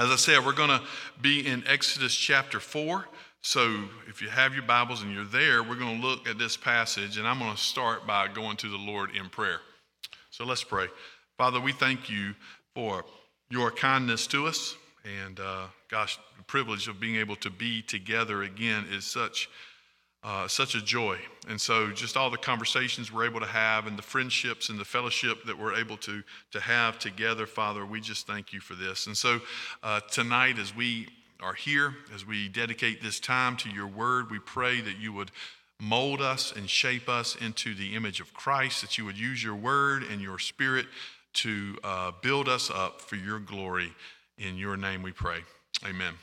As I said, we're going to be in Exodus chapter 4. So if you have your Bibles and you're there, we're going to look at this passage, and I'm going to start by going to the Lord in prayer. So let's pray. Father, we thank you for your kindness to us. And uh, gosh, the privilege of being able to be together again is such uh, such a joy. And so, just all the conversations we're able to have, and the friendships and the fellowship that we're able to to have together, Father, we just thank you for this. And so, uh, tonight, as we are here, as we dedicate this time to your word, we pray that you would mold us and shape us into the image of Christ, that you would use your word and your spirit to uh, build us up for your glory. In your name we pray. Amen.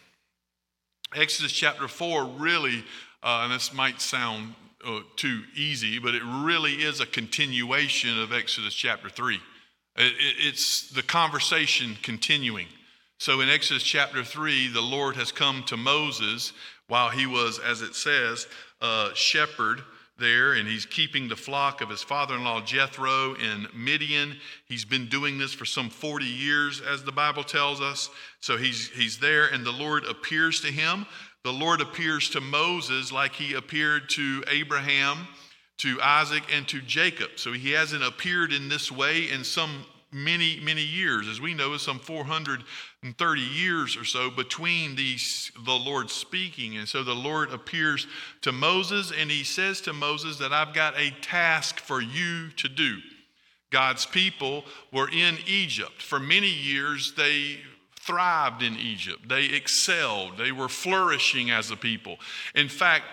Exodus chapter 4 really uh, and this might sound uh, too easy, but it really is a continuation of Exodus chapter 3. It, it, it's the conversation continuing. So in Exodus chapter 3, the Lord has come to Moses while he was, as it says, shepherd there, and he's keeping the flock of his father in law Jethro in Midian. He's been doing this for some 40 years, as the Bible tells us. So he's, he's there, and the Lord appears to him the Lord appears to Moses like he appeared to Abraham, to Isaac, and to Jacob. So he hasn't appeared in this way in some many, many years. As we know, it's some 430 years or so between these, the Lord speaking. And so the Lord appears to Moses and he says to Moses that I've got a task for you to do. God's people were in Egypt. For many years, they thrived in Egypt. They excelled. They were flourishing as a people. In fact,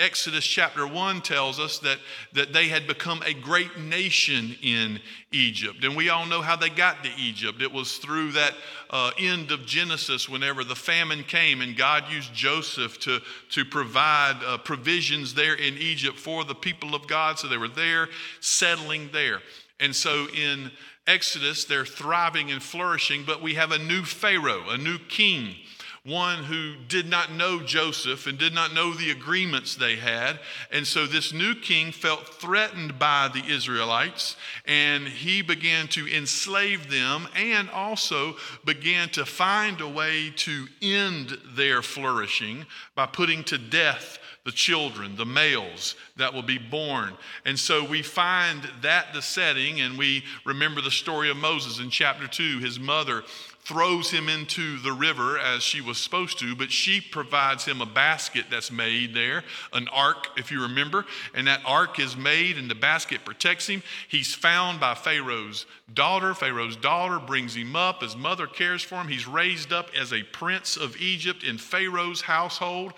Exodus chapter 1 tells us that, that they had become a great nation in Egypt. And we all know how they got to Egypt. It was through that uh, end of Genesis, whenever the famine came, and God used Joseph to, to provide uh, provisions there in Egypt for the people of God. So they were there, settling there. And so in Exodus, they're thriving and flourishing, but we have a new Pharaoh, a new king, one who did not know Joseph and did not know the agreements they had. And so this new king felt threatened by the Israelites, and he began to enslave them and also began to find a way to end their flourishing by putting to death the children, the males that will be born. And so we find that the setting, and we remember the story of Moses in chapter 2. His mother throws him into the river as she was supposed to, but she provides him a basket that's made there, an ark, if you remember. And that ark is made, and the basket protects him. He's found by Pharaoh's daughter. Pharaoh's daughter brings him up. His mother cares for him. He's raised up as a prince of Egypt in Pharaoh's household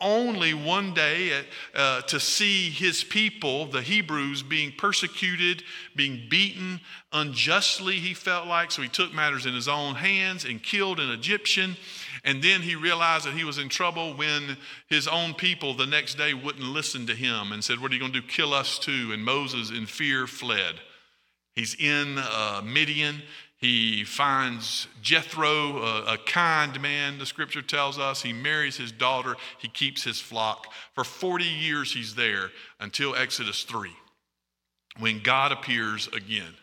only one day uh, to see his people, the Hebrews, being persecuted, being beaten unjustly, he felt like. So he took matters in his own hands and killed an Egyptian. And then he realized that he was in trouble when his own people the next day wouldn't listen to him and said, What are you going to do? Kill us too. And Moses, in fear, fled. He's in uh, Midian. He finds Jethro, a, a, kind man, the scripture tells us. He marries his daughter. He keeps his flock. For 40 years, he's there until Exodus 3, when God appears again.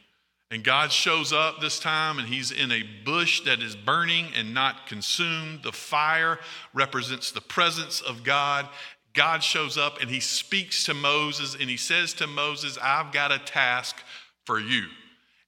And God shows up this time, and he's in a bush that is burning and not consumed. The fire represents the presence of God. God shows up and he speaks to Moses, and he says to Moses, I've got a task for you.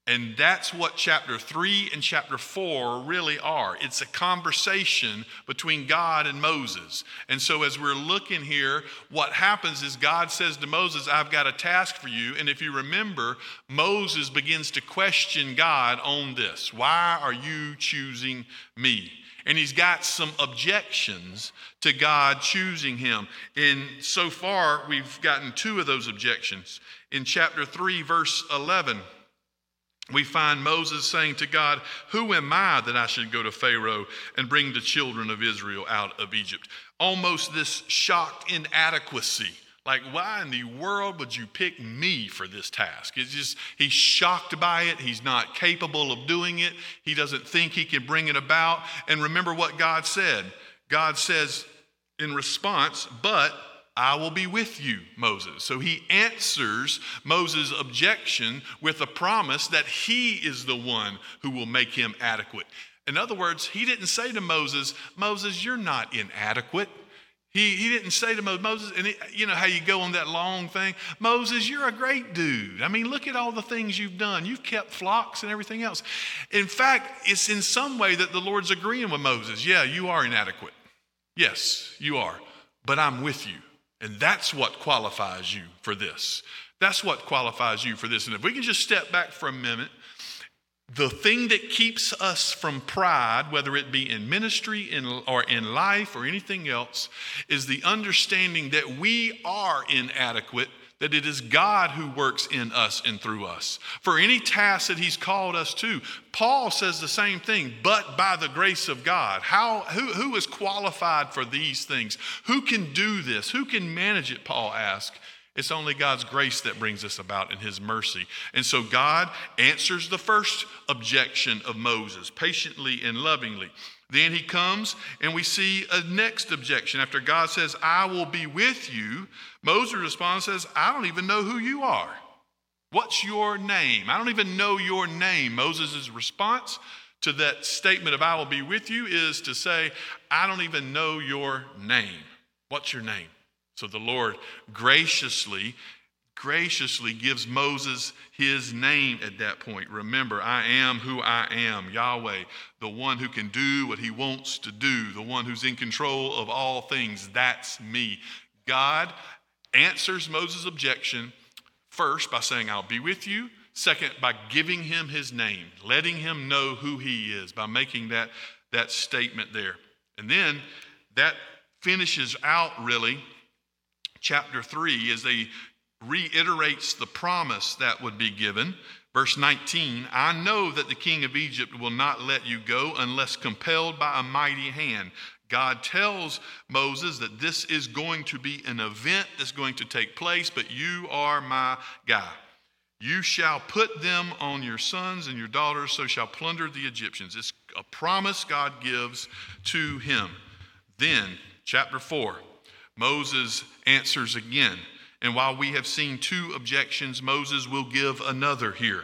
And that's what chapter 3 and chapter 4 really are. It's a conversation between God and Moses. And so, as we're looking here, what happens is God says to Moses, I've got a task for you. And if you remember, Moses begins to question God on this Why are you choosing me? And he's got some objections to God choosing him. And so far, we've gotten two of those objections. In chapter 3, verse 11, we find Moses saying to God, Who am I that I should go to Pharaoh and bring the children of Israel out of Egypt? Almost this shocked inadequacy. Like, why in the world would you pick me for this task? It's just, he's shocked by it. He's not capable of doing it. He doesn't think he can bring it about. And remember what God said God says in response, But I will be with you, Moses. So he answers Moses' objection with a promise that he is the one who will make him adequate. In other words, he didn't say to Moses, Moses, you're not inadequate. He, he didn't say to Moses, and you know how you go on that long thing? Moses, you're a great dude. I mean, look at all the things you've done. You've kept flocks and everything else. In fact, it's in some way that the Lord's agreeing with Moses. Yeah, you are inadequate. Yes, you are. But I'm with you. And that's what qualifies you for this. That's what qualifies you for this. And if we can just step back for a minute the thing that keeps us from pride, whether it be in ministry in, or in life or anything else, is the understanding that we are inadequate, that it is God who works in us and through us. For any task that He's called us to, Paul says the same thing, but by the grace of God. How, who, who is qualified for these things? Who can do this? Who can manage it? Paul asks. It's only God's grace that brings this about in His mercy. And so God answers the first objection of Moses patiently and lovingly. Then he comes and we see a next objection. After God says, I will be with you, Moses responds says, I don't even know who you are. What's your name? I don't even know your name. Moses' response to that statement of I will be with you is to say, I don't even know your name. What's your name? So the Lord graciously, graciously gives Moses his name at that point. Remember, I am who I am, Yahweh, the one who can do what he wants to do, the one who's in control of all things. That's me. God answers Moses' objection first by saying, I'll be with you. Second, by giving him his name, letting him know who he is, by making that, that statement there. And then that finishes out really chapter 3 as they reiterates the promise that would be given. Verse 19, I know that the king of Egypt will not let you go unless compelled by a mighty hand. God tells Moses that this is going to be an event that's going to take place, but you are my guy. You shall put them on your sons and your daughters, so shall plunder the Egyptians. It's a promise God gives to him. Then, chapter 4, Moses answers again. And while we have seen two objections, Moses will give another here.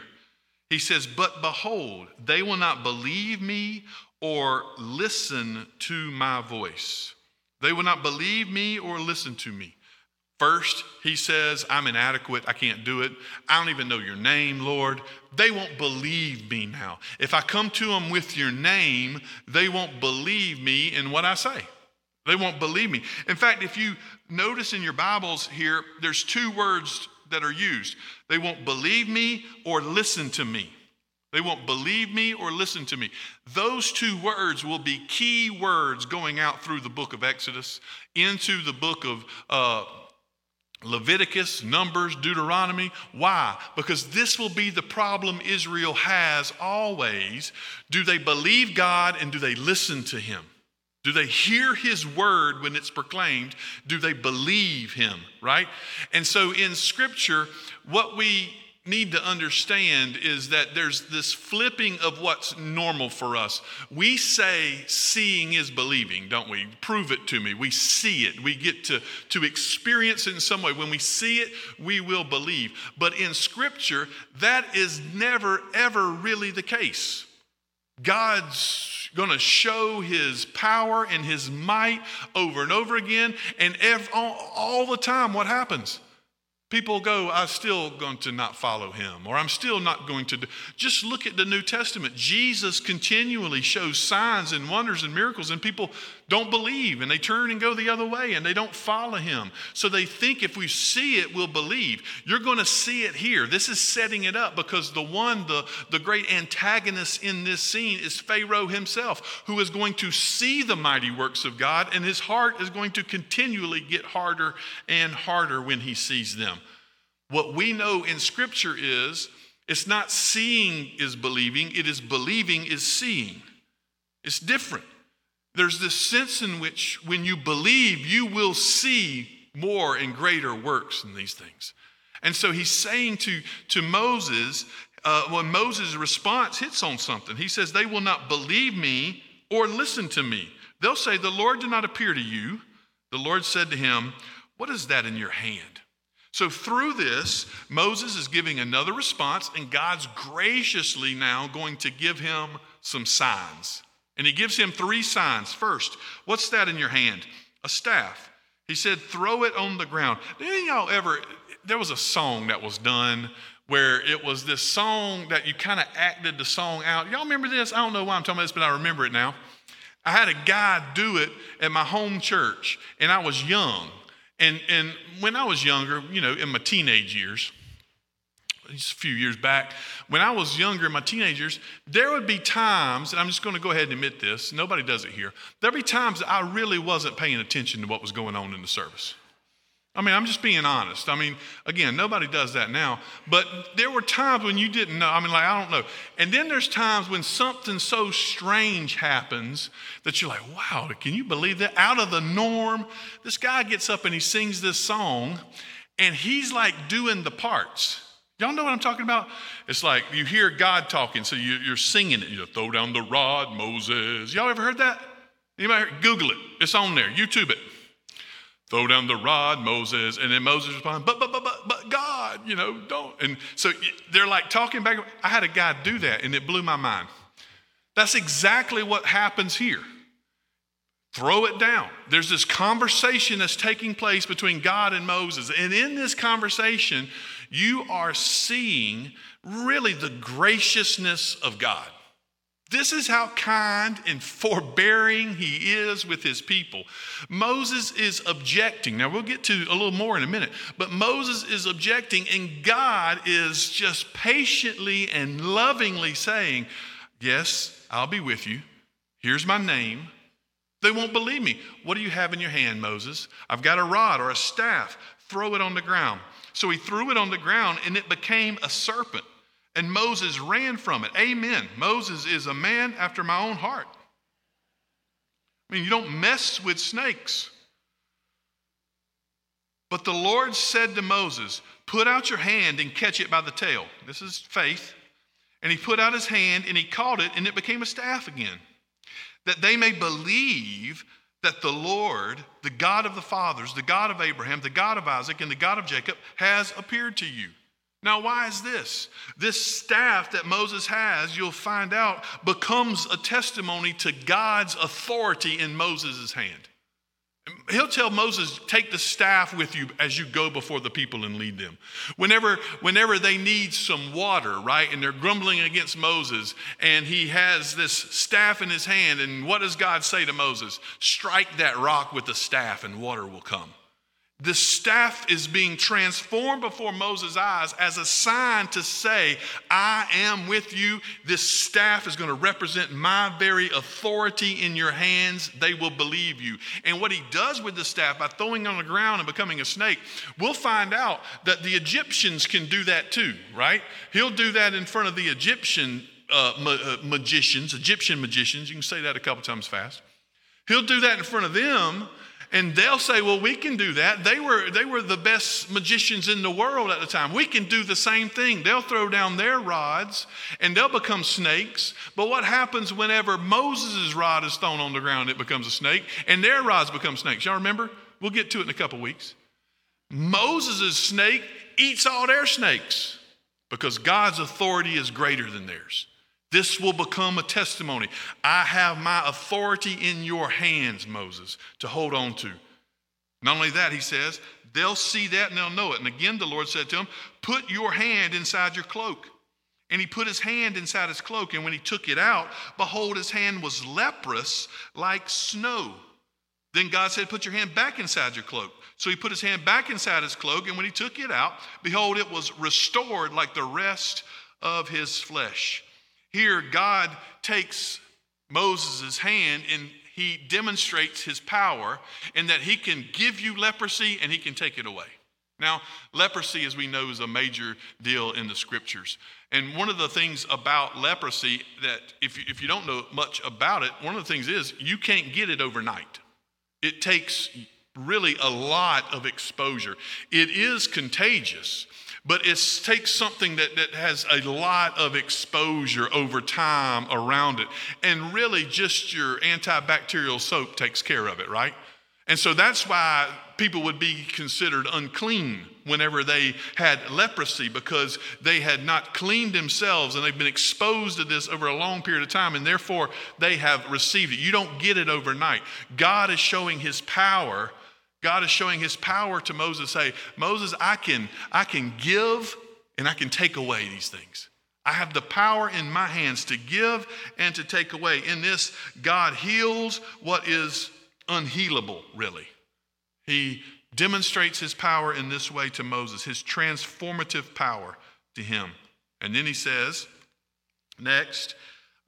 He says, But behold, they will not believe me or listen to my voice. They will not believe me or listen to me. First, he says, I'm inadequate. I can't do it. I don't even know your name, Lord. They won't believe me now. If I come to them with your name, they won't believe me in what I say. They won't believe me. In fact, if you notice in your Bibles here, there's two words that are used. They won't believe me or listen to me. They won't believe me or listen to me. Those two words will be key words going out through the book of Exodus into the book of uh, Leviticus, Numbers, Deuteronomy. Why? Because this will be the problem Israel has always. Do they believe God and do they listen to Him? Do they hear his word when it's proclaimed? Do they believe him, right? And so in scripture, what we need to understand is that there's this flipping of what's normal for us. We say seeing is believing, don't we? Prove it to me. We see it. We get to, to experience it in some way. When we see it, we will believe. But in scripture, that is never, ever really the case. God's going to show his power and his might over and over again. And all, all the time, what happens? People go, I'm still going to not follow him, or I'm still not going to do. Just look at the New Testament. Jesus continually shows signs and wonders and miracles, and people don't believe and they turn and go the other way and they don't follow him. So they think if we see it, we'll believe. You're going to see it here. This is setting it up because the one, the, the great antagonist in this scene is Pharaoh himself, who is going to see the mighty works of God, and his heart is going to continually get harder and harder when he sees them. What we know in Scripture is it's not seeing is believing, it is believing is seeing. It's different. There's this sense in which when you believe, you will see more and greater works than these things. And so he's saying to, to Moses, uh, when Moses' response hits on something, he says, They will not believe me or listen to me. They'll say, The Lord did not appear to you. The Lord said to him, What is that in your hand? So, through this, Moses is giving another response, and God's graciously now going to give him some signs And he gives him three signs. First, what's that in your hand? A staff. He said, throw it on the ground. Did y'all ever, there was a song that was done where it was this song that you kind of acted the song out. Y'all remember this? I don't know why I'm talking about this, but I remember it now. I had a guy do it at my home church, and I was young. And, and when I was younger, you know, in my teenage years, just a few years back, when I was younger in my teenage years, there would be times, and I'm just going to go ahead and admit this, nobody does it here. There'd be times I really wasn't paying attention to what was going on in the service. I mean, I'm just being honest. I mean, again, nobody does that now, but there were times when you didn't know. I mean, like, I don't know. And then there's times when something so strange happens that you're like, wow, can you believe that? Out of the norm, this guy gets up and he sings this song, and he's like doing the parts. Y'all know what I'm talking about? It's like you hear God talking, so you, are singing it. You throw down the rod, Moses. Y'all ever heard that? Anybody? Google it. It's on there. YouTube it. Throw down the rod, Moses. And then Moses responds, but, but, but, but, but God, you know, don't. And so they're like talking back. I had a guy do that, and it blew my mind. That's exactly what happens here. Throw it down. There's this conversation that's taking place between God and Moses. And in this conversation, you are seeing really the graciousness of God. This is how kind and forbearing he is with his people. Moses is objecting. Now, we'll get to a little more in a minute, but Moses is objecting, and God is just patiently and lovingly saying, Yes, I'll be with you. Here's my name. They won't believe me. What do you have in your hand, Moses? I've got a rod or a staff. Throw it on the ground. So he threw it on the ground, and it became a serpent. And Moses ran from it. Amen. Moses is a man after my own heart. I mean, you don't mess with snakes. But the Lord said to Moses, Put out your hand and catch it by the tail. This is faith. And he put out his hand and he caught it, and it became a staff again. That they may believe that the Lord, the God of the fathers, the God of Abraham, the God of Isaac, and the God of Jacob, has appeared to you. Now, why is this? This staff that Moses has, you'll find out, becomes a testimony to God's authority in Moses' hand. He'll tell Moses, take the staff with you as you go before the people and lead them. Whenever, whenever they need some water, right, and they're grumbling against Moses, and he has this staff in his hand, and what does God say to Moses? Strike that rock with the staff, and water will come. The staff is being transformed before Moses' eyes as a sign to say, I am with you. This staff is going to represent my very authority in your hands. They will believe you. And what he does with the staff by throwing on the ground and becoming a snake, we'll find out that the Egyptians can do that too, right? He'll do that in front of the Egyptian uh, ma- uh, magicians, Egyptian magicians. You can say that a couple times fast. He'll do that in front of them and they'll say, well, we can do that. They were, they were the best magicians in the world at the time. We can do the same thing. They'll throw down their rods and they'll become snakes. But what happens whenever Moses' rod is thrown on the ground, it becomes a snake, and their rods become snakes? Y'all remember? We'll get to it in a couple weeks. Moses' snake eats all their snakes because God's authority is greater than theirs. This will become a testimony. I have my authority in your hands, Moses, to hold on to. Not only that, he says, they'll see that and they'll know it. And again, the Lord said to him, Put your hand inside your cloak. And he put his hand inside his cloak, and when he took it out, behold, his hand was leprous like snow. Then God said, Put your hand back inside your cloak. So he put his hand back inside his cloak, and when he took it out, behold, it was restored like the rest of his flesh. Here, God takes Moses' hand and he demonstrates his power in that he can give you leprosy and he can take it away. Now, leprosy, as we know, is a major deal in the scriptures. And one of the things about leprosy that, if you, if you don't know much about it, one of the things is you can't get it overnight. It takes really a lot of exposure. It is contagious, but it takes something that, that has a lot of exposure over time around it. And really, just your antibacterial soap takes care of it, right? And so that's why people would be considered unclean whenever they had leprosy because they had not cleaned themselves and they've been exposed to this over a long period of time and therefore they have received it. You don't get it overnight. God is showing his power. God is showing his power to Moses say, "Moses, I can I can give and I can take away these things. I have the power in my hands to give and to take away. In this, God heals what is unhealable, really. He demonstrates his power in this way to Moses, his transformative power to him. And then he says, next,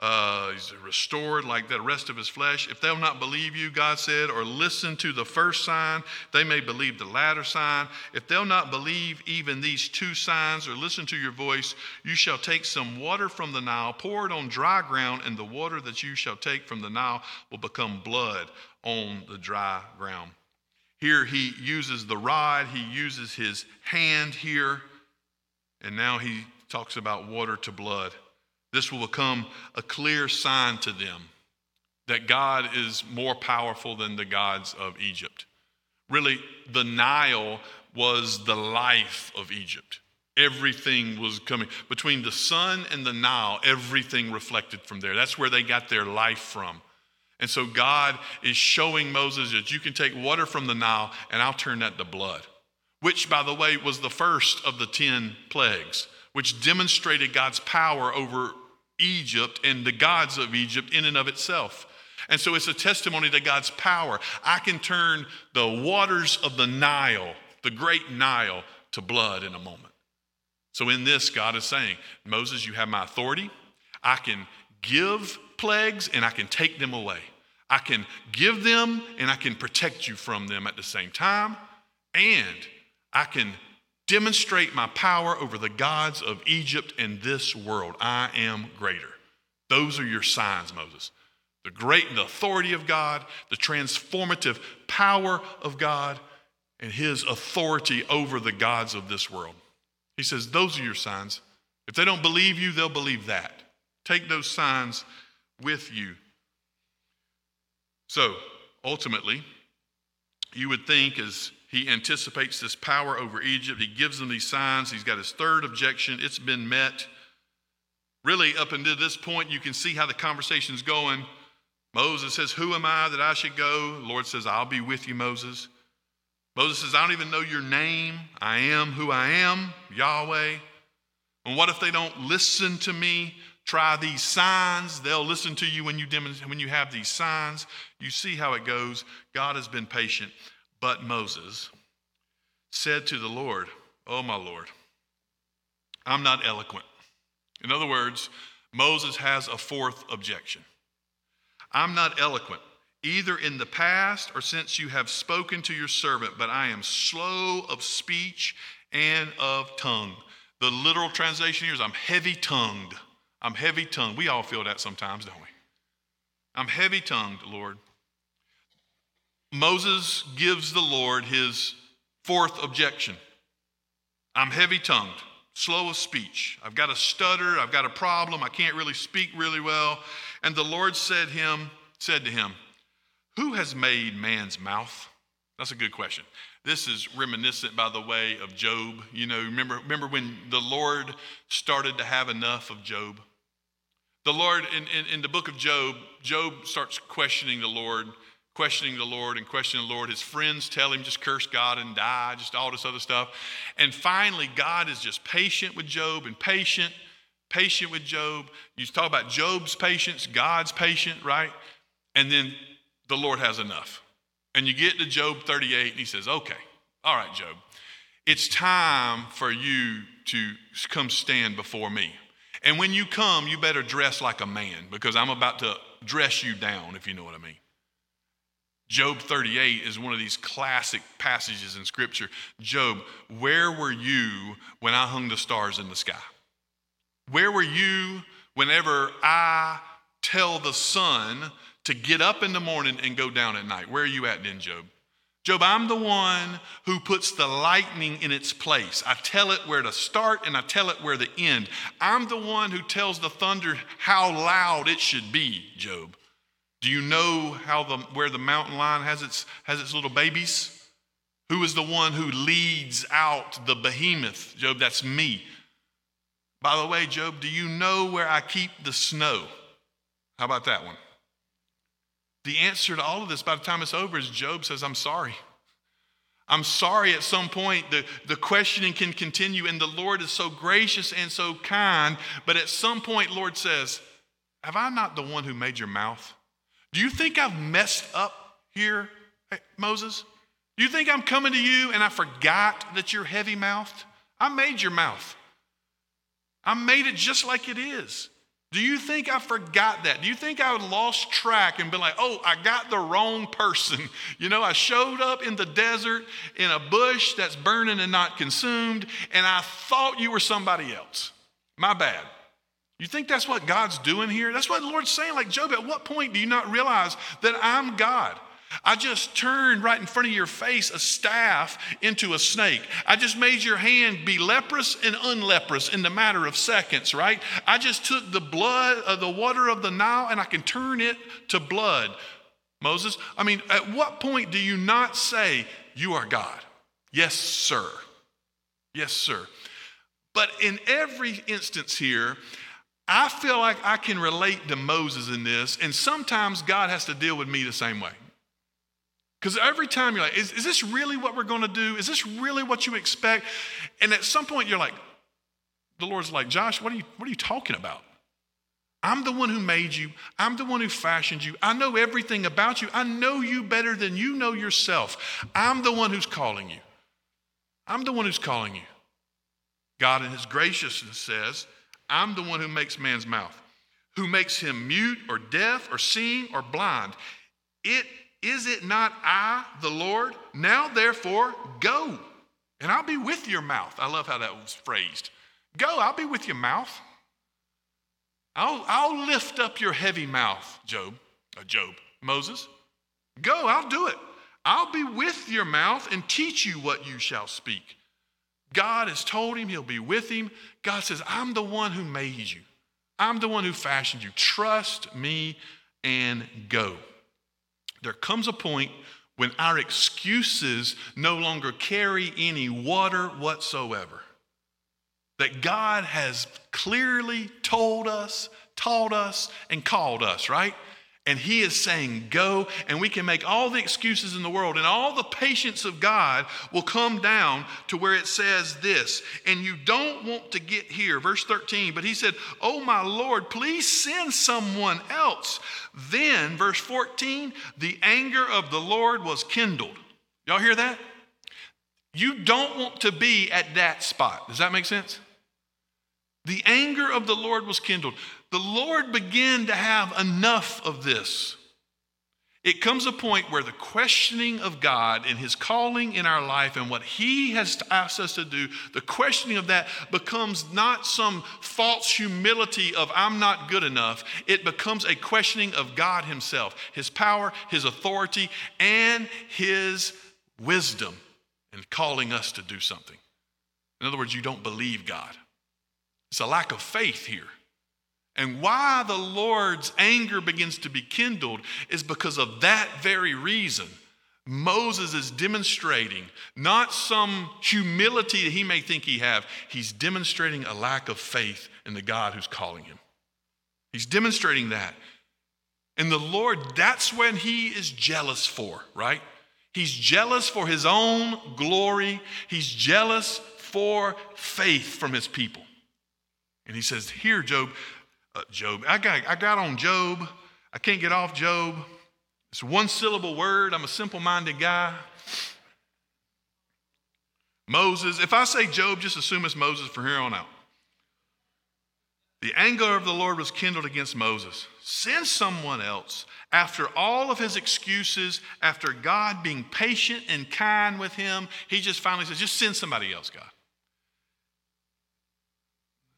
uh, he's restored like the rest of his flesh. If they'll not believe you, God said, or listen to the first sign, they may believe the latter sign. If they'll not believe even these two signs or listen to your voice, you shall take some water from the Nile, pour it on dry ground, and the water that you shall take from the Nile will become blood on the dry ground. Here he uses the rod, he uses his hand here, and now he talks about water to blood. This will become a clear sign to them that God is more powerful than the gods of Egypt. Really, the Nile was the life of Egypt. Everything was coming between the sun and the Nile, everything reflected from there. That's where they got their life from. And so God is showing Moses that you can take water from the Nile and I'll turn that to blood, which, by the way, was the first of the 10 plagues, which demonstrated God's power over Egypt and the gods of Egypt in and of itself. And so it's a testimony to God's power. I can turn the waters of the Nile, the great Nile, to blood in a moment. So in this, God is saying, Moses, you have my authority. I can give plagues and I can take them away. I can give them and I can protect you from them at the same time. And I can demonstrate my power over the gods of Egypt and this world. I am greater. Those are your signs, Moses. The great and the authority of God, the transformative power of God, and his authority over the gods of this world. He says, Those are your signs. If they don't believe you, they'll believe that. Take those signs with you. So, ultimately, you would think as he anticipates this power over Egypt. He gives them these signs. He's got his third objection. It's been met. Really, up until this point, you can see how the conversation's going. Moses says, Who am I that I should go? The Lord says, I'll be with you, Moses. Moses says, I don't even know your name. I am who I am, Yahweh. And what if they don't listen to me? Try these signs. They'll listen to you when you, when you have these signs. You see how it goes. God has been patient. But Moses said to the Lord, Oh, my Lord, I'm not eloquent. In other words, Moses has a fourth objection. I'm not eloquent, either in the past or since you have spoken to your servant, but I am slow of speech and of tongue. The literal translation here is I'm heavy tongued. I'm heavy tongued. We all feel that sometimes, don't we? I'm heavy tongued, Lord. Moses gives the Lord his fourth objection I'm heavy tongued, slow of speech. I've got a stutter, I've got a problem, I can't really speak really well. And the Lord said him, said to him, Who has made man's mouth? That's a good question. This is reminiscent, by the way, of Job. You know, remember, remember when the Lord started to have enough of Job? The Lord, in, in, in the book of Job, Job starts questioning the Lord questioning the Lord and questioning the Lord. His friends tell him just curse God and die, just all this other stuff. And finally, God is just patient with Job and patient, patient with Job. You talk about Job's patience, God's patient, right? And then the Lord has enough. And you get to Job 38 and he says, okay, all right, Job, it's time for you to come stand before me. And when you come, you better dress like a man because I'm about to dress you down, if you know what I mean. Job 38 is one of these classic passages in Scripture. Job, where were you when I hung the stars in the sky? Where were you whenever I tell the sun to get up in the morning and go down at night? Where are you at then, Job? Job, I'm the one who puts the lightning in its place. I tell it where to start and I tell it where to end. I'm the one who tells the thunder how loud it should be, Job. Do you know how the, where the mountain lion has its, has its little babies? Who is the one who leads out the behemoth? Job, that's me. By the way, Job, do you know where I keep the snow? How about that one? The answer to all of this by the time it's over is Job says, I'm sorry. I'm sorry at some point the, the questioning can continue, and the Lord is so gracious and so kind, but at some point, Lord says, Have I not the one who made your mouth? Do you think I've messed up here, Moses? Do you think I'm coming to you and I forgot that you're heavy mouthed? I made your mouth. I made it just like it is. Do you think I forgot that? Do you think I lost track and been like, oh, I got the wrong person? You know, I showed up in the desert in a bush that's burning and not consumed, and I thought you were somebody else. My bad. You think that's what God's doing here? That's what the Lord's saying. Like, Job, at what point do you not realize that I'm God? I just turned right in front of your face a staff into a snake. I just made your hand be leprous and unleprous in the matter of seconds, right? I just took the blood of the water of the Nile and I can turn it to blood. Moses, I mean, at what point do you not say, You are God? Yes, sir. Yes, sir. But in every instance here, I feel like I can relate to Moses in this, and sometimes God has to deal with me the same way. Because every time you're like, is, is this really what we're going to do? Is this really what you expect? And at some point you're like, the Lord's like, Josh, what are you, what are you talking about? I'm the one who made you. I'm the one who fashioned you. I know everything about you. I know you better than you know yourself. I'm the one who's calling you. I'm the one who's calling you. God, in His graciousness, says, I'm the one who makes man's mouth, who makes him mute or deaf or seeing or blind. It is it not I, the Lord? Now, therefore, go, and I'll be with your mouth. I love how that was phrased. Go, I'll be with your mouth. I'll, I'll lift up your heavy mouth, Job, uh, Job, Moses. Go, I'll do it. I'll be with your mouth and teach you what you shall speak. God has told him he'll be with him. God says, I'm the one who made you, I'm the one who fashioned you. Trust me and go. There comes a point when our excuses no longer carry any water whatsoever. That God has clearly told us, taught us, and called us, right? And he is saying, Go, and we can make all the excuses in the world, and all the patience of God will come down to where it says this. And you don't want to get here, verse 13, but he said, Oh, my Lord, please send someone else. Then, verse 14, the anger of the Lord was kindled. Y'all hear that? You don't want to be at that spot. Does that make sense? The anger of the Lord was kindled the Lord began to have enough of this. It comes a point where the questioning of God and His calling in our life and what He has asked us to do, the questioning of that becomes not some false humility of I'm not good enough. It becomes a questioning of God Himself, His power, His authority, and His wisdom in calling us to do something. In other words, you don't believe God. It's a lack of faith here. And why the Lord's anger begins to be kindled is because of that very reason. Moses is demonstrating not some humility that he may think he have, he's demonstrating a lack of faith in the God who's calling him. He's demonstrating that. And the Lord, that's when he is jealous for, right? He's jealous for his own glory. He's jealous for faith from his people. And he says, Here, Job, uh, Job. I got, I got on Job. I can't get off Job. It's one syllable word. I'm a simple minded guy. Moses. If I say Job, just assume it's Moses from here on out. The anger of the Lord was kindled against Moses. Send someone else. After all of his excuses, after God being patient and kind with him, he just finally says, just send somebody else, God.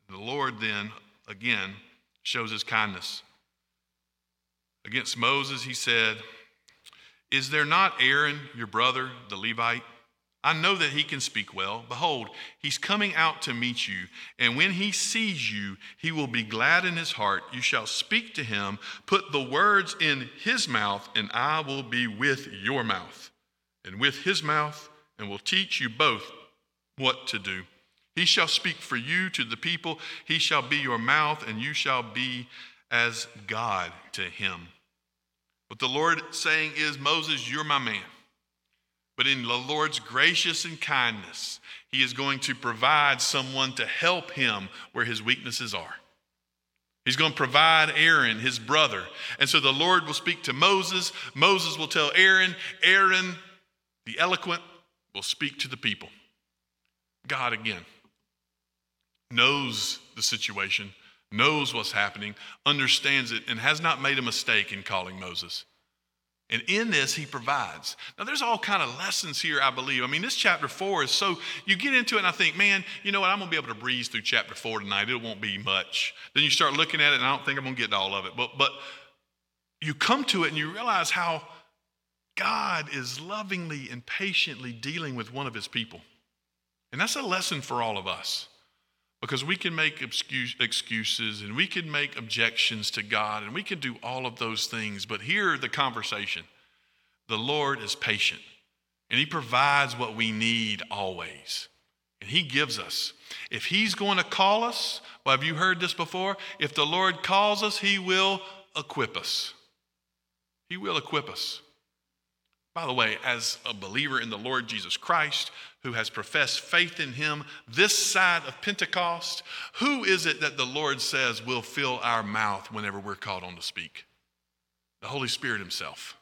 The Lord then, again, shows his kindness. Against Moses, he said, Is there not Aaron, your brother, the Levite? I know that he can speak well. Behold, he's coming out to meet you, and when he sees you, he will be glad in his heart. You shall speak to him, put the words in his mouth, and I will be with your mouth, and with his mouth, and will teach you both what to do. He shall speak for you to the people, he shall be your mouth, and you shall be as God to him. What the Lord saying is, Moses, you're my man. But in the Lord's gracious and kindness, He is going to provide someone to help him where his weaknesses are. He's going to provide Aaron, his brother. And so the Lord will speak to Moses. Moses will tell Aaron. Aaron, the eloquent, will speak to the people. God, again, knows the situation, knows what's happening, understands it, and has not made a mistake in calling Moses. And in this, he provides. Now, there's all kind of lessons here, I believe. I mean, this chapter four is so, you get into it and I think, man, you know what, I'm going to be able to breeze through chapter four tonight. It won't be much. Then you start looking at it and I don't think I'm going to get all of it. But, but you come to it and you realize how God is lovingly and patiently dealing with one of his people. And that's a lesson for all of us. Because we can make excuse, excuses and we can make objections to God and we can do all of those things. But here, the conversation the Lord is patient and He provides what we need always. And He gives us. If He's going to call us, well, have you heard this before? If the Lord calls us, He will equip us. He will equip us. By the way, as a believer in the Lord Jesus Christ, who has professed faith in him this side of Pentecost, who is it that the Lord says will fill our mouth whenever we're called on to speak? The Holy Spirit Himself.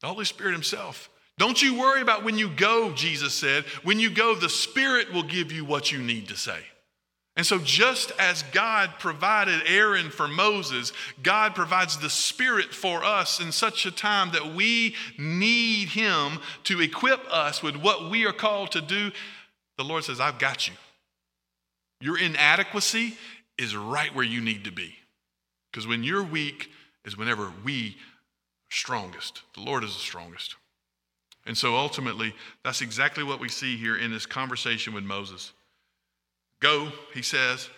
The Holy Spirit Himself. Don't you worry about when you go, Jesus said. When you go, the Spirit will give you what you need to say. And so, just as God provided Aaron for Moses, God provides the Spirit for us in such a time that we need Him to equip us with what we are called to do. The Lord says, I've got you. Your inadequacy is right where you need to be. Because when you're weak is whenever we are strongest. The Lord is the strongest. And so ultimately, that's exactly what we see here in this conversation with Moses. Go, he says.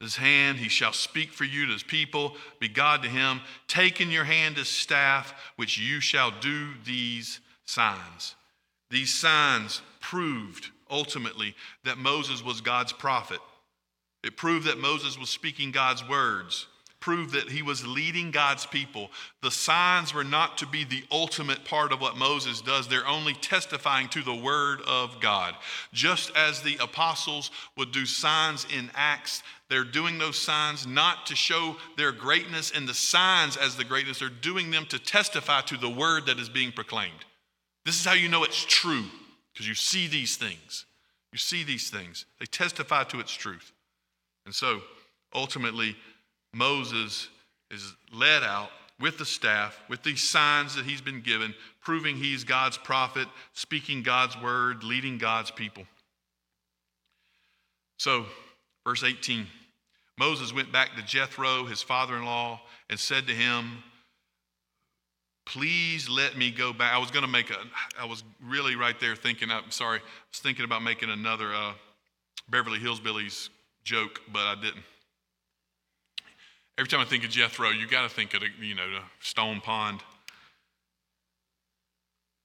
His hand, he shall speak for you to his people, be God to him. Take in your hand his staff, which you shall do these signs. These signs proved ultimately that Moses was God's prophet. It proved that Moses was speaking God's words proved that he was leading God's people. The signs were not to be the ultimate part of what Moses does, they're only testifying to the word of God. Just as the apostles would do signs in Acts, they're doing those signs not to show their greatness and the signs as the greatness, they're doing them to testify to the word that is being proclaimed. This is how you know it's true, because you see these things. You see these things. They testify to its truth. And so, ultimately, Moses is led out with the staff, with these signs that he's been given, proving he's God's prophet, speaking God's word, leading God's people. So, verse 18 Moses went back to Jethro, his father in law, and said to him, Please let me go back. I was going to make a, I was really right there thinking, I'm sorry, I was thinking about making another uh, Beverly Hillbillies joke, but I didn't. Every time I think of Jethro, you got to think of, the, you know, the Stone Pond.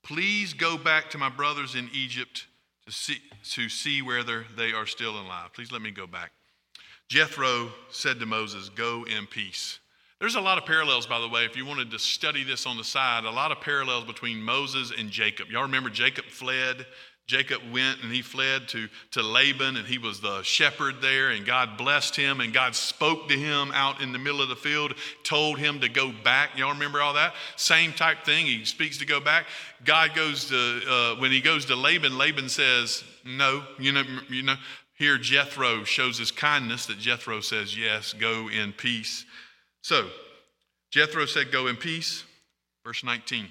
Please go back to my brothers in Egypt to see, to see whether they are still alive. Please let me go back. Jethro said to Moses, Go in peace. There's a lot of parallels, by the way, if you wanted to study this on the side, a lot of parallels between Moses and Jacob. Y'all remember Jacob fled Jacob went and he fled to, to Laban, and he was the shepherd there, and God blessed him, and God spoke to him out in the middle of the field, told him to go back. Y'all remember all that? Same type thing. He speaks to go back. God goes to, uh, when he goes to Laban, Laban says, No, you know, you know. Here, Jethro shows his kindness that Jethro says, Yes, go in peace. So, Jethro said, Go in peace. Verse 19.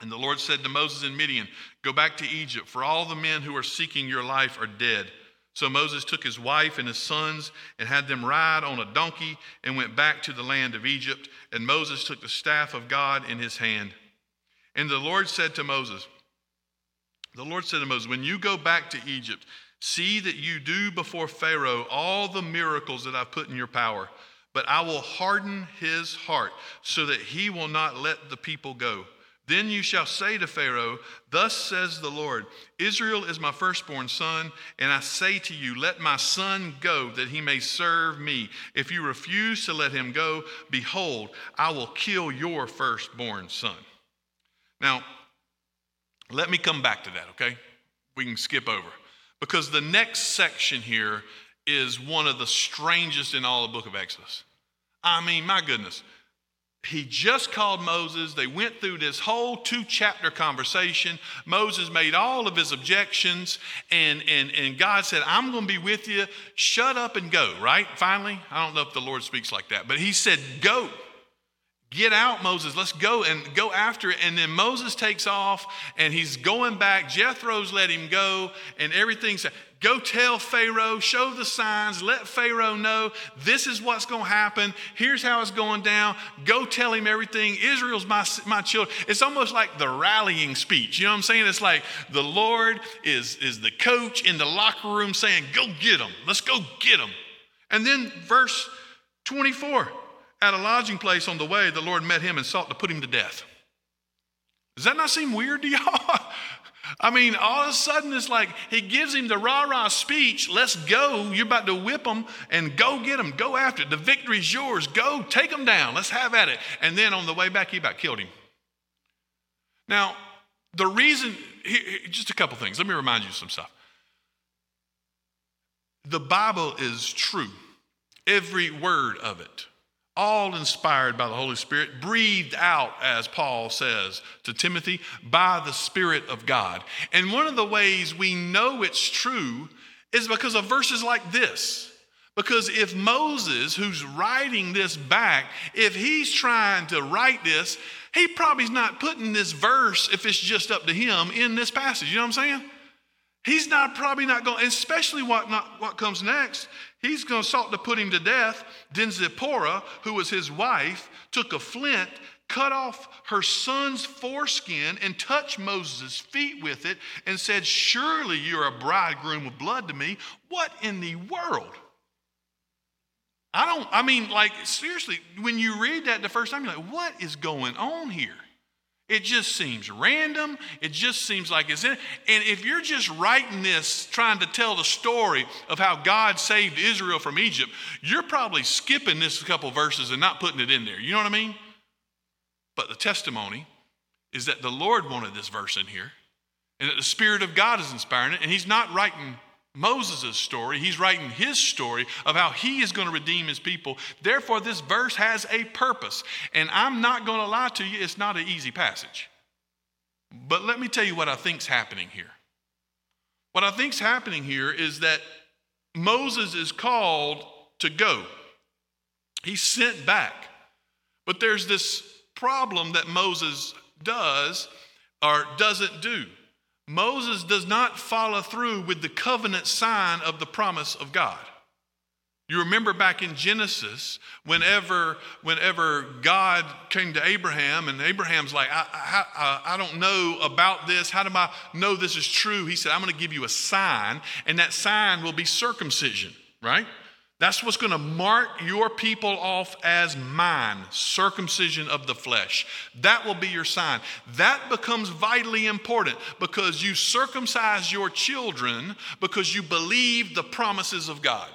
And the Lord said to Moses in Midian, Go back to Egypt, for all the men who are seeking your life are dead. So Moses took his wife and his sons and had them ride on a donkey and went back to the land of Egypt. And Moses took the staff of God in his hand. And the Lord said to Moses, The Lord said to Moses, When you go back to Egypt, see that you do before Pharaoh all the miracles that I've put in your power, but I will harden his heart so that he will not let the people go. Then you shall say to Pharaoh, Thus says the Lord, Israel is my firstborn son, and I say to you, Let my son go, that he may serve me. If you refuse to let him go, behold, I will kill your firstborn son. Now, let me come back to that, okay? We can skip over. Because the next section here is one of the strangest in all the book of Exodus. I mean, my goodness. He just called Moses. They went through this whole two chapter conversation. Moses made all of his objections, and, and, and God said, I'm going to be with you. Shut up and go, right? Finally, I don't know if the Lord speaks like that, but he said, Go. Get out, Moses. Let's go and go after it. And then Moses takes off and he's going back. Jethro's let him go and everything's. Go tell Pharaoh, show the signs, let Pharaoh know this is what's going to happen. Here's how it's going down. Go tell him everything. Israel's my, my children. It's almost like the rallying speech. You know what I'm saying? It's like the Lord is, is the coach in the locker room saying, Go get them. Let's go get them. And then verse 24 at a lodging place on the way, the Lord met him and sought to put him to death. Does that not seem weird to y'all? I mean, all of a sudden it's like he gives him the rah rah speech. Let's go. You're about to whip them and go get them. Go after it. The victory's yours. Go take them down. Let's have at it. And then on the way back, he about killed him. Now, the reason, just a couple things. Let me remind you some stuff. The Bible is true, every word of it all inspired by the Holy Spirit, breathed out, as Paul says to Timothy, by the Spirit of God. And one of the ways we know it's true is because of verses like this. Because if Moses, who's writing this back, if he's trying to write this, he probably's not putting this verse, if it's just up to him, in this passage. You know what I'm saying? He's not probably not going, especially what, not, what comes next. He's going to sought to put him to death. Then Zipporah, who was his wife, took a flint, cut off her son's foreskin, and touched Moses' feet with it, and said, Surely you're a bridegroom of blood to me. What in the world? I don't, I mean, like, seriously, when you read that the first time, you're like, what is going on here? It just seems random. It just seems like it's in. And if you're just writing this, trying to tell the story of how God saved Israel from Egypt, you're probably skipping this couple verses and not putting it in there. You know what I mean? But the testimony is that the Lord wanted this verse in here and that the Spirit of God is inspiring it. And He's not writing Moses' story. He's writing his story of how he is going to redeem his people. Therefore, this verse has a purpose. And I'm not going to lie to you, it's not an easy passage. But let me tell you what I think's happening here. What I think's happening here is that Moses is called to go. He's sent back. But there's this problem that Moses does or doesn't do. Moses does not follow through with the covenant sign of the promise of God. You remember back in Genesis, whenever, whenever God came to Abraham, and Abraham's like, I, I, I don't know about this. How do I know this is true? He said, I'm going to give you a sign, and that sign will be circumcision, right? That's what's going to mark your people off as mine, circumcision of the flesh. That will be your sign. That becomes vitally important because you circumcise your children because you believe the promises of God.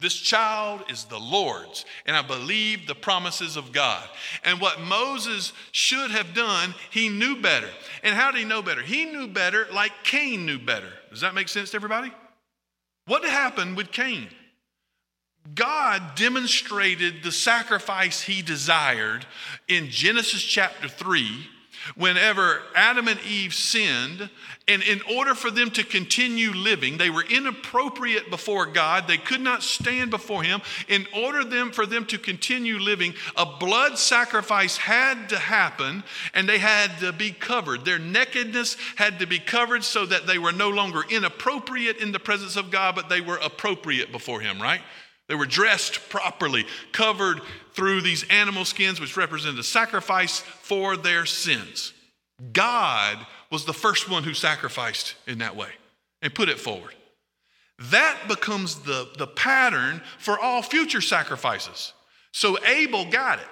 This child is the Lord's, and I believe the promises of God. And what Moses should have done, he knew better. And how did he know better? He knew better like Cain knew better. Does that make sense to everybody? What happened with Cain? God demonstrated the sacrifice he desired in Genesis chapter 3 whenever Adam and Eve sinned. And in order for them to continue living, they were inappropriate before God. They could not stand before Him. In order them, for them to continue living, a blood sacrifice had to happen and they had to be covered. Their nakedness had to be covered so that they were no longer inappropriate in the presence of God, but they were appropriate before Him, right? They were dressed properly, covered through these animal skins, which represented a sacrifice for their sins. God was the first one who sacrificed in that way and put it forward. That becomes the, the pattern for all future sacrifices. So Abel got it.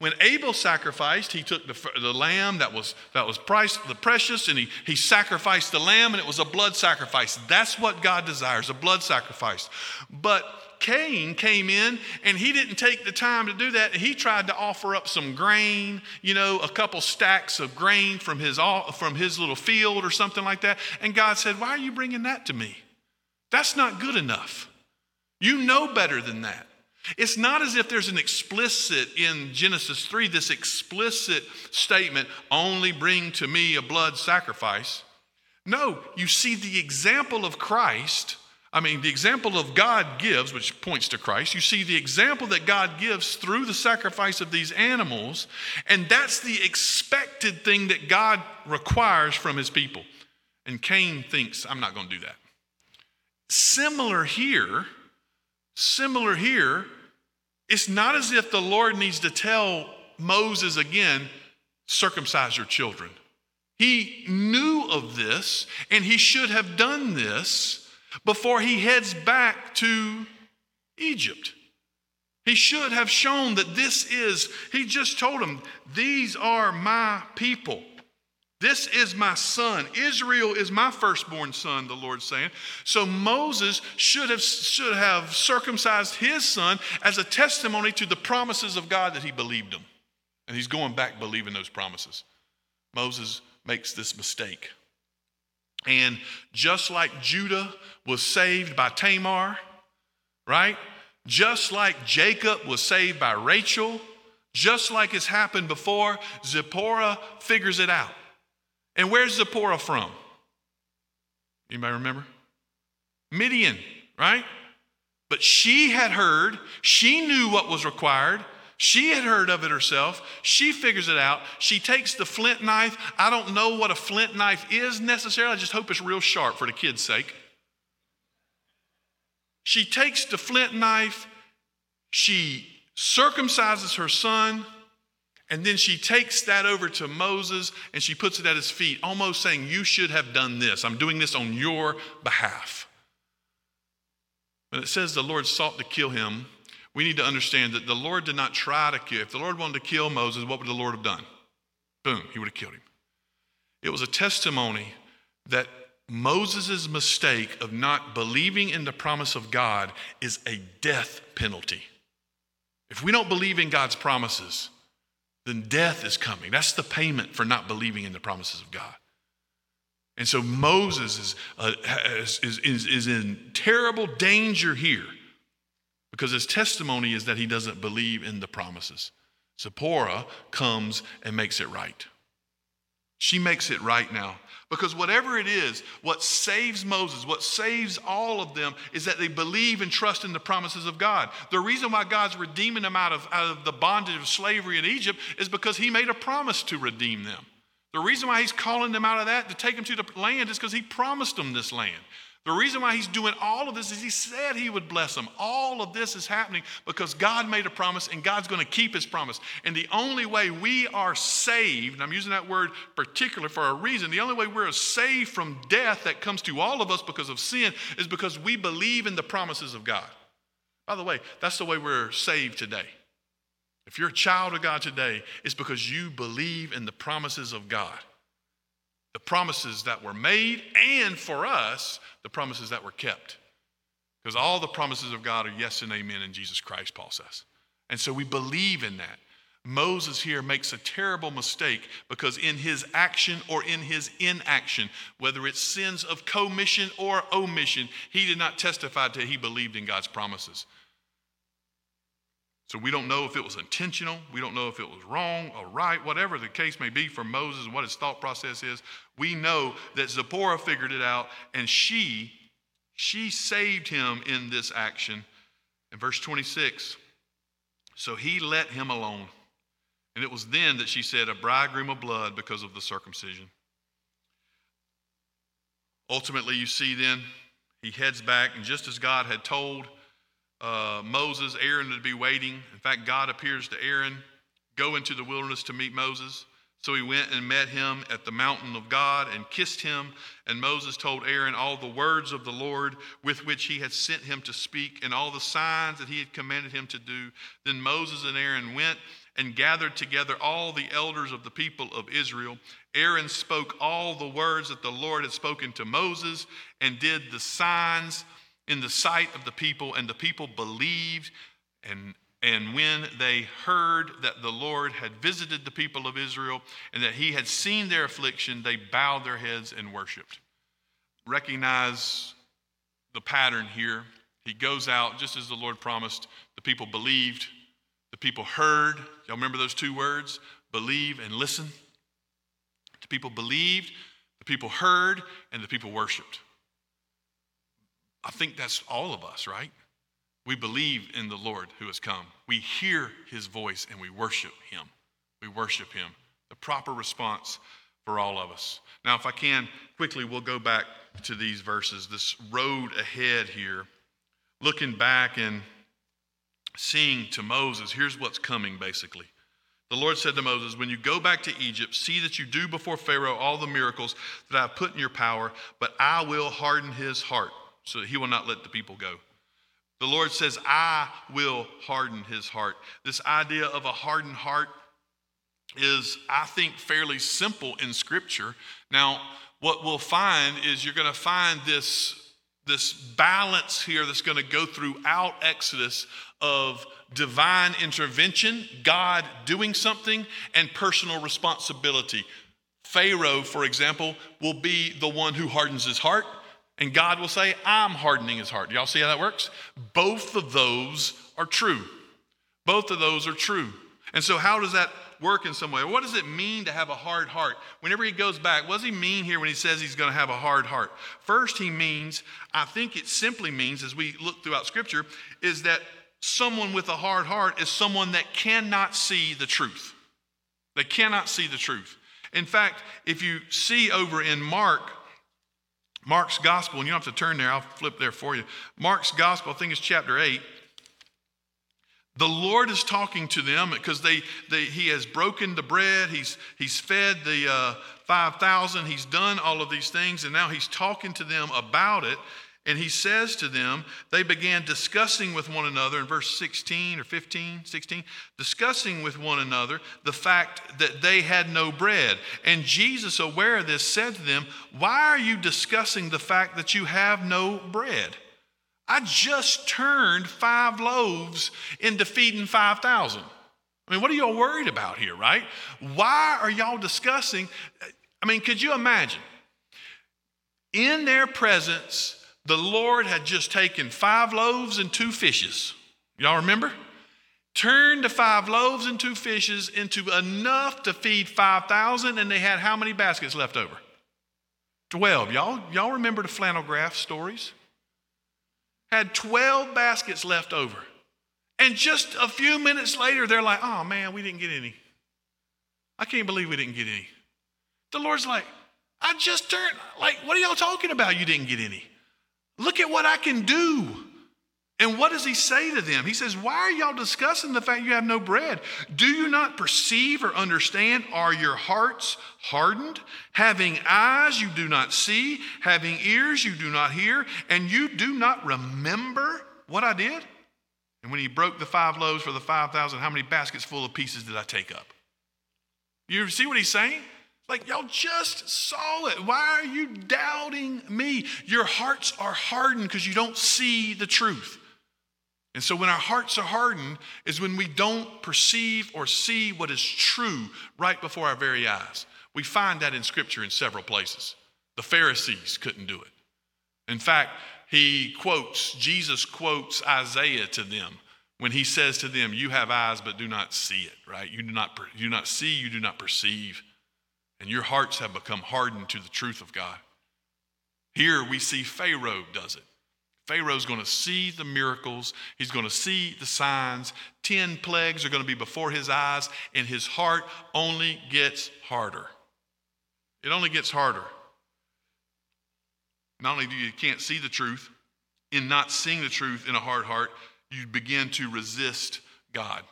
When Abel sacrificed, he took the, the lamb that was, that was priced, the precious, and he, he sacrificed the lamb, and it was a blood sacrifice. That's what God desires, a blood sacrifice. But Cain came in and he didn't take the time to do that. He tried to offer up some grain, you know, a couple stacks of grain from his, from his little field or something like that. And God said, Why are you bringing that to me? That's not good enough. You know better than that. It's not as if there's an explicit in Genesis 3, this explicit statement, only bring to me a blood sacrifice. No, you see the example of Christ. I mean, the example of God gives, which points to Christ. You see the example that God gives through the sacrifice of these animals, and that's the expected thing that God requires from his people. And Cain thinks, I'm not going to do that. Similar here, similar here, it's not as if the Lord needs to tell Moses again, circumcise your children. He knew of this, and he should have done this before he heads back to Egypt. He should have shown that this is, he just told him, these are my people. This is my son. Israel is my firstborn son, the Lord's saying. So Moses should have, should have circumcised his son as a testimony to the promises of God that he believed them. And he's going back believing those promises. Moses makes this mistake. And just like Judah was saved by Tamar, right? Just like Jacob was saved by Rachel, just like it's happened before, Zipporah figures it out. And where's Zipporah from? Anybody remember? Midian, right? But she had heard, she knew what was required. She had heard of it herself. She figures it out. She takes the flint knife. I don't know what a flint knife is necessarily. I just hope it's real sharp for the kids' sake. She takes the flint knife. She circumcises her son. And then she takes that over to Moses and she puts it at his feet, almost saying, You should have done this. I'm doing this on your behalf. When it says the Lord sought to kill him, we need to understand that the Lord did not try to kill. If the Lord wanted to kill Moses, what would the Lord have done? Boom, he would have killed him. It was a testimony that Moses' mistake of not believing in the promise of God is a death penalty. If we don't believe in God's promises, then death is coming. That's the payment for not believing in the promises of God. And so Moses is, uh, is, is, is in terrible danger here because his testimony is that he doesn't believe in the promises. Zipporah comes and makes it right. She makes it right now. Because whatever it is, what saves Moses, what saves all of them, is that they believe and trust in the promises of God. The reason why God's redeeming them out of, out of the bondage of slavery in Egypt is because He made a promise to redeem them. The reason why He's calling them out of that to take them to the land is because He promised them this land. The reason why he's doing all of this is he said he would bless them. All of this is happening because God made a promise and God's going to keep his promise. And the only way we are saved, and I'm using that word particular for a reason, the only way we're saved from death that comes to all of us because of sin is because we believe in the promises of God. By the way, that's the way we're saved today. If you're a child of God today, it's because you believe in the promises of God the promises that were made, and for us, the promises that were kept. Because all the promises of God are yes and amen in Jesus Christ, Paul says. And so we believe in that. Moses here makes a terrible mistake because in his action or in his inaction, whether it's sins of commission or omission, he did not testify that he believed in God's promises. So we don't know if it was intentional. We don't know if it was wrong or right, whatever the case may be for Moses and what his thought process is. We know that Zipporah figured it out and she, she saved him in this action. In verse 26, so he let him alone. And it was then that she said, a bridegroom of blood because of the circumcision. Ultimately, you see then, he heads back, and just as God had told uh, Moses, Aaron to be waiting. In fact, God appears to Aaron, go into the wilderness to meet Moses. So he went and met him at the mountain of God and kissed him. And Moses told Aaron all the words of the Lord with which he had sent him to speak and all the signs that he had commanded him to do. Then Moses and Aaron went and gathered together all the elders of the people of Israel. Aaron spoke all the words that the Lord had spoken to Moses and did the signs in the sight of the people, and the people believed. And and when they heard that the Lord had visited the people of Israel and that he had seen their affliction, they bowed their heads and worshiped. Recognize the pattern here. He goes out just as the Lord promised. The people believed, the people heard. Y'all remember those two words? Believe and listen. The people believed, the people heard, and the people worshiped. I think that's all of us, right? We believe in the Lord who has come. We hear his voice and we worship him. We worship him. The proper response for all of us. Now, if I can, quickly, we'll go back to these verses, this road ahead here. Looking back and seeing to Moses, here's what's coming basically. The Lord said to Moses, When you go back to Egypt, see that you do before Pharaoh all the miracles that I have put in your power, but I will harden his heart so he will not let the people go. The Lord says, I will harden his heart. This idea of a hardened heart is, I think, fairly simple in Scripture. Now, what we'll find is you're going to find this, this balance here that's going to go throughout Exodus of divine intervention, God doing something, and personal responsibility. Pharaoh, for example, will be the one who hardens his heart. And God will say, I'm hardening his heart. Y'all see how that works? Both of those are true. Both of those are true. And so, how does that work in some way? What does it mean to have a hard heart? Whenever he goes back, what does he mean here when he says he's going to have a hard heart? First, he means, I think it simply means, as we look throughout Scripture, is that someone with a hard heart is someone that cannot see the truth. They cannot see the truth. In fact, if you see over in Mark, Mark's gospel, and you don't have to turn there, I'll flip there for you. Mark's gospel, I think it's chapter 8. The Lord is talking to them because they, they, He has broken the bread, He's, he's fed the uh, 5,000, He's done all of these things, and now He's talking to them about it. And he says to them, they began discussing with one another in verse 16 or 15, 16, discussing with one another the fact that they had no bread. And Jesus, aware of this, said to them, Why are you discussing the fact that you have no bread? I just turned five loaves into feeding 5,000. I mean, what are y'all worried about here, right? Why are y'all discussing? I mean, could you imagine? In their presence, the Lord had just taken five loaves and two fishes. Y'all remember? Turned the five loaves and two fishes into enough to feed 5,000, and they had how many baskets left over? 12. Y'all, y'all remember the flannel graph stories? Had 12 baskets left over. And just a few minutes later, they're like, oh man, we didn't get any. I can't believe we didn't get any. The Lord's like, I just turned, like, what are y'all talking about? You didn't get any. Look at what I can do. And what does he say to them? He says, Why are y'all discussing the fact you have no bread? Do you not perceive or understand? Are your hearts hardened? Having eyes you do not see, having ears you do not hear, and you do not remember what I did? And when he broke the five loaves for the 5,000, how many baskets full of pieces did I take up? You see what he's saying? Like, y'all just saw it. Why are you doubting me? Your hearts are hardened because you don't see the truth. And so, when our hearts are hardened, is when we don't perceive or see what is true right before our very eyes. We find that in Scripture in several places. The Pharisees couldn't do it. In fact, he quotes, Jesus quotes Isaiah to them when he says to them, You have eyes, but do not see it, right? You do not, you do not see, you do not perceive and your hearts have become hardened to the truth of God. Here we see Pharaoh does it. Pharaoh's going to see the miracles, he's going to see the signs. 10 plagues are going to be before his eyes, and his heart only gets harder. It only gets harder. Not only do you can't see the truth, in not seeing the truth in a hard heart, you begin to resist God.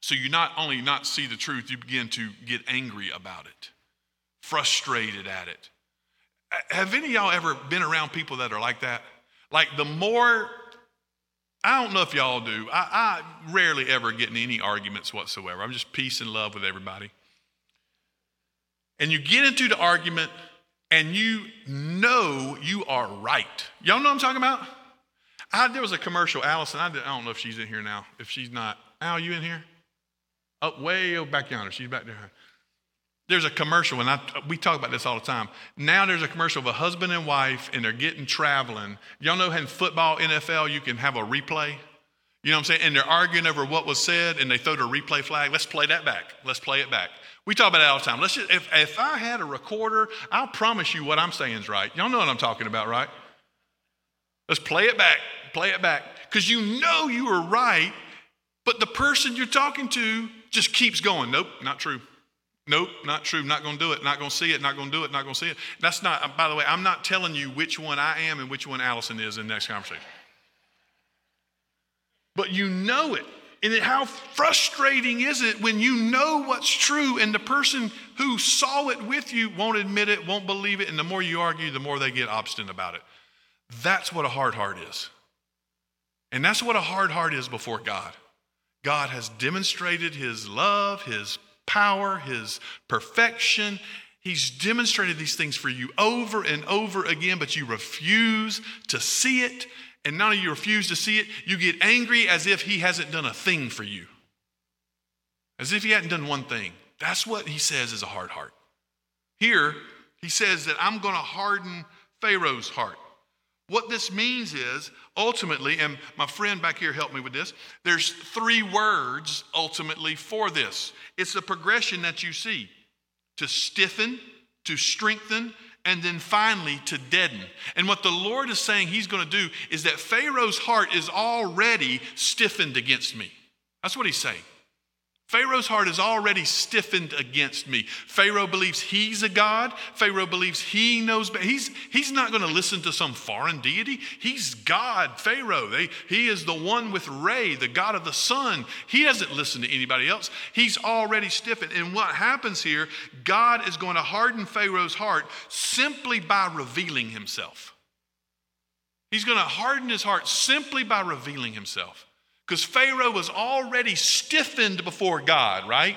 So you not only not see the truth, you begin to get angry about it, frustrated at it. Have any of y'all ever been around people that are like that? Like the more, I don't know if y'all do, I, I rarely ever get in any arguments whatsoever. I'm just peace and love with everybody. And you get into the argument and you know you are right. Y'all know what I'm talking about? I, there was a commercial, Allison, I, did, I don't know if she's in here now. If she's not, Al, you in here? Up way over back yonder. She's back there. There's a commercial, and I, we talk about this all the time. Now there's a commercial of a husband and wife, and they're getting traveling. Y'all know in football, NFL, you can have a replay? You know what I'm saying? And they're arguing over what was said, and they throw the replay flag. Let's play that back. Let's play it back. We talk about it all the time. Let's just, if, if I had a recorder, I'll promise you what I'm saying is right. Y'all know what I'm talking about, right? Let's play it back. Play it back. Because you know you were right, but the person you're talking to just keeps going. Nope, not true. Nope, not true. Not going to do it. Not going to see it. Not going to do it. Not going to see it. That's not, by the way, I'm not telling you which one I am and which one Allison is in the next conversation. But you know it. And how frustrating is it when you know what's true and the person who saw it with you won't admit it, won't believe it, and the more you argue, the more they get obstinate about it. That's what a hard heart is. And that's what a hard heart is before God. God has demonstrated his love, his power, his perfection. He's demonstrated these things for you over and over again, but you refuse to see it. And not only you refuse to see it, you get angry as if he hasn't done a thing for you. As if he hadn't done one thing. That's what he says is a hard heart. Here, he says that I'm going to harden Pharaoh's heart. What this means is ultimately, and my friend back here helped me with this, there's three words ultimately for this. It's a progression that you see to stiffen, to strengthen, and then finally to deaden. And what the Lord is saying He's going to do is that Pharaoh's heart is already stiffened against me. That's what He's saying. Pharaoh's heart is already stiffened against me. Pharaoh believes he's a God. Pharaoh believes he knows. He's, he's not going to listen to some foreign deity. He's God, Pharaoh. They, he is the one with Ray, the God of the sun. He doesn't listen to anybody else. He's already stiffened. And what happens here, God is going to harden Pharaoh's heart simply by revealing himself. He's going to harden his heart simply by revealing himself. Because Pharaoh was already stiffened before God, right?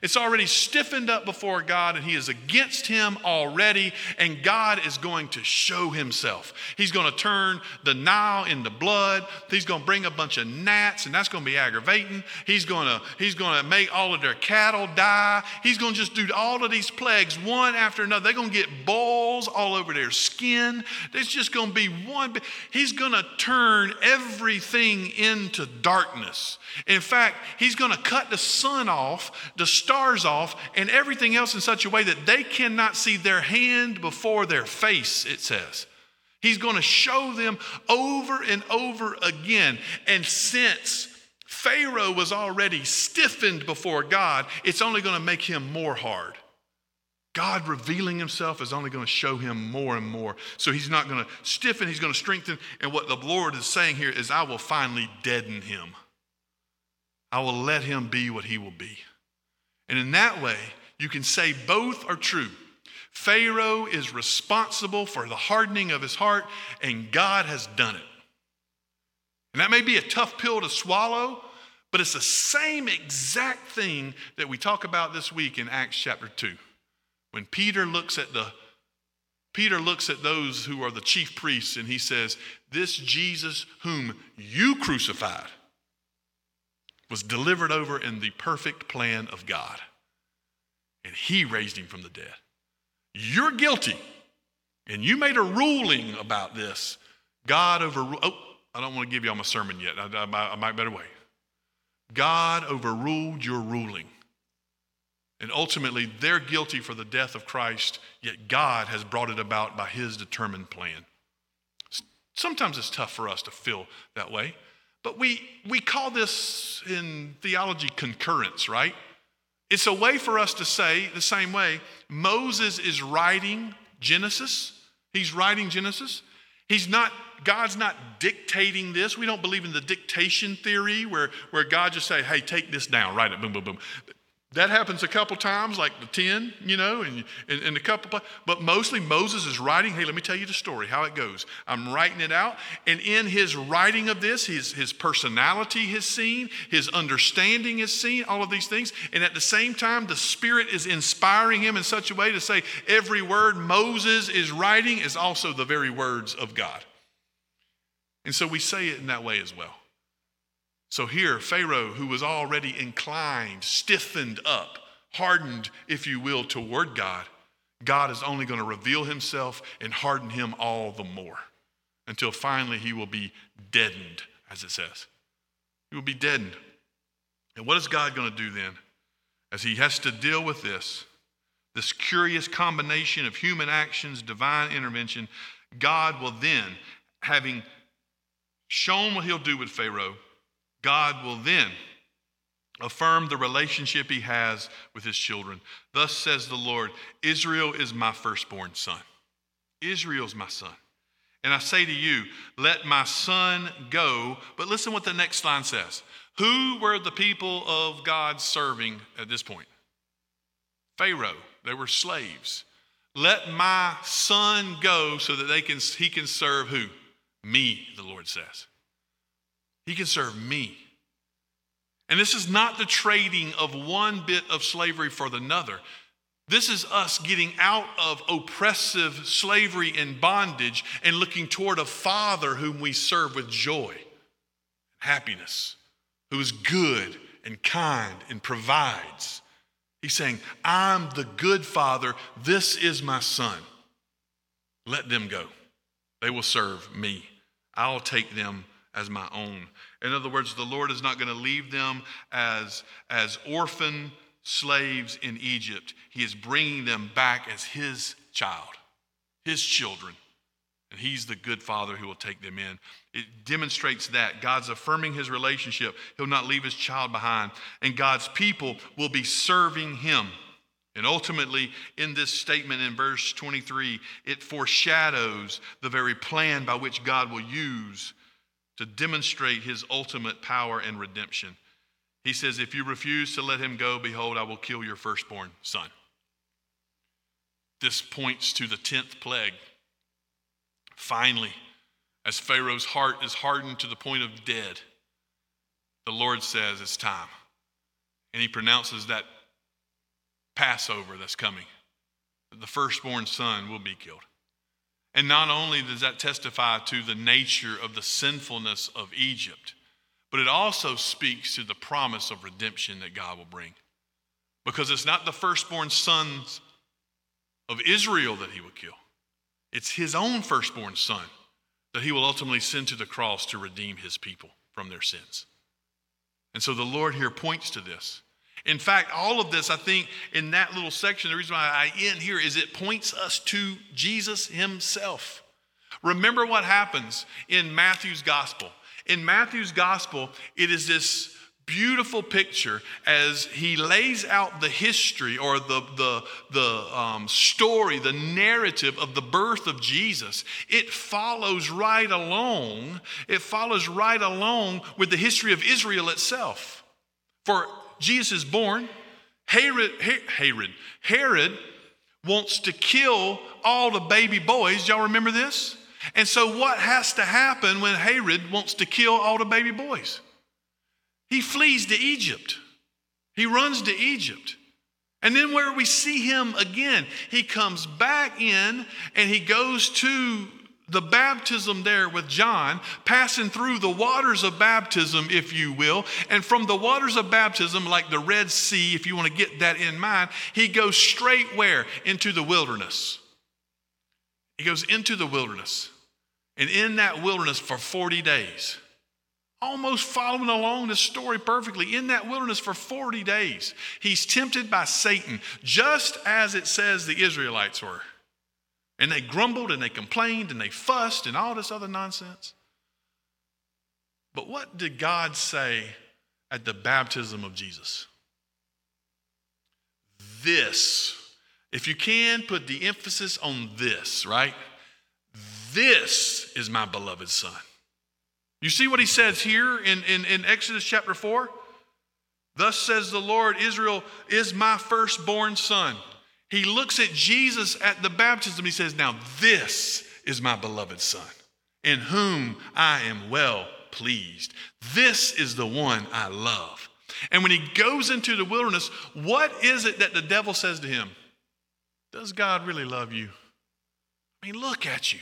It's already stiffened up before God, and he is against him already, and God is going to show himself. He's going to turn the Nile into blood. He's going to bring a bunch of gnats, and that's going to be aggravating. He's going to, he's going to make all of their cattle die. He's going to just do all of these plagues one after another. They're going to get boils all over their skin. It's just going to be one. He's going to turn everything into darkness. In fact, he's going to cut the sun off, the stars off, and everything else in such a way that they cannot see their hand before their face, it says. He's going to show them over and over again. And since Pharaoh was already stiffened before God, it's only going to make him more hard. God revealing himself is only going to show him more and more. So he's not going to stiffen, he's going to strengthen. And what the Lord is saying here is, I will finally deaden him. I will let him be what he will be. And in that way, you can say both are true. Pharaoh is responsible for the hardening of his heart, and God has done it. And that may be a tough pill to swallow, but it's the same exact thing that we talk about this week in Acts chapter 2. When Peter looks at the Peter looks at those who are the chief priests and he says, This Jesus whom you crucified was delivered over in the perfect plan of God. And he raised him from the dead. You're guilty. And you made a ruling about this. God overruled. Oh, I don't want to give you all my sermon yet. I, I, I might better wait. God overruled your ruling. And ultimately, they're guilty for the death of Christ, yet God has brought it about by his determined plan. Sometimes it's tough for us to feel that way. But we, we call this in theology concurrence, right? It's a way for us to say, the same way, Moses is writing Genesis. He's writing Genesis. He's not, God's not dictating this. We don't believe in the dictation theory where, where God just say, hey, take this down, write it, boom, boom, boom. That happens a couple times, like the 10, you know, and, and, and a couple, but mostly Moses is writing, hey, let me tell you the story, how it goes. I'm writing it out. And in his writing of this, his, his personality is seen, his understanding is seen, all of these things. And at the same time, the Spirit is inspiring him in such a way to say every word Moses is writing is also the very words of God. And so we say it in that way as well. So here, Pharaoh, who was already inclined, stiffened up, hardened, if you will, toward God, God is only going to reveal himself and harden him all the more until finally he will be deadened, as it says. He will be deadened. And what is God going to do then? As he has to deal with this, this curious combination of human actions, divine intervention, God will then, having shown what he'll do with Pharaoh, God will then affirm the relationship he has with his children. Thus says the Lord Israel is my firstborn son. Israel's my son. And I say to you, let my son go. But listen what the next line says. Who were the people of God serving at this point? Pharaoh. They were slaves. Let my son go so that they can, he can serve who? Me, the Lord says. He can serve me. And this is not the trading of one bit of slavery for another. This is us getting out of oppressive slavery and bondage and looking toward a Father whom we serve with joy, happiness, who is good and kind and provides. He's saying, I'm the good Father. This is my Son. Let them go. They will serve me. I'll take them as my own. In other words, the Lord is not going to leave them as, as orphan slaves in Egypt. He is bringing them back as his child, his children. And he's the good father who will take them in. It demonstrates that God's affirming his relationship. He'll not leave his child behind. And God's people will be serving him. And ultimately, in this statement in verse 23, it foreshadows the very plan by which God will use to demonstrate his ultimate power and redemption. He says, If you refuse to let him go, behold, I will kill your firstborn son. This points to the 10th plague. Finally, as Pharaoh's heart is hardened to the point of dead, the Lord says it's time. And he pronounces that Passover that's coming. The firstborn son will be killed. And not only does that testify to the nature of the sinfulness of Egypt, but it also speaks to the promise of redemption that God will bring. Because it's not the firstborn sons of Israel that he will kill, it's his own firstborn son that he will ultimately send to the cross to redeem his people from their sins. And so the Lord here points to this. In fact, all of this, I think, in that little section, the reason why I end here is it points us to Jesus himself. Remember what happens in Matthew's gospel. In Matthew's gospel, it is this beautiful picture as he lays out the history or the, the, the um, story, the narrative of the birth of Jesus. It follows right along, it follows right along with the history of Israel itself. For Jesus is born, Herod, Herod, Herod wants to kill all the baby boys. Y'all remember this? And so, what has to happen when Herod wants to kill all the baby boys? He flees to Egypt. He runs to Egypt. And then, where we see him again, he comes back in and he goes to the baptism there with John, passing through the waters of baptism, if you will. And from the waters of baptism, like the Red Sea, if you want to get that in mind, he goes straight where? Into the wilderness. He goes into the wilderness. And in that wilderness for 40 days, almost following along the story perfectly, in that wilderness for 40 days, he's tempted by Satan, just as it says the Israelites were. And they grumbled and they complained and they fussed and all this other nonsense. But what did God say at the baptism of Jesus? This, if you can, put the emphasis on this, right? this is my beloved son. You see what he says here in, in, in Exodus chapter 4? Thus says the Lord, Israel is my firstborn son. He looks at Jesus at the baptism. He says, Now this is my beloved son, in whom I am well pleased. This is the one I love. And when he goes into the wilderness, what is it that the devil says to him? Does God really love you? I mean, look at you.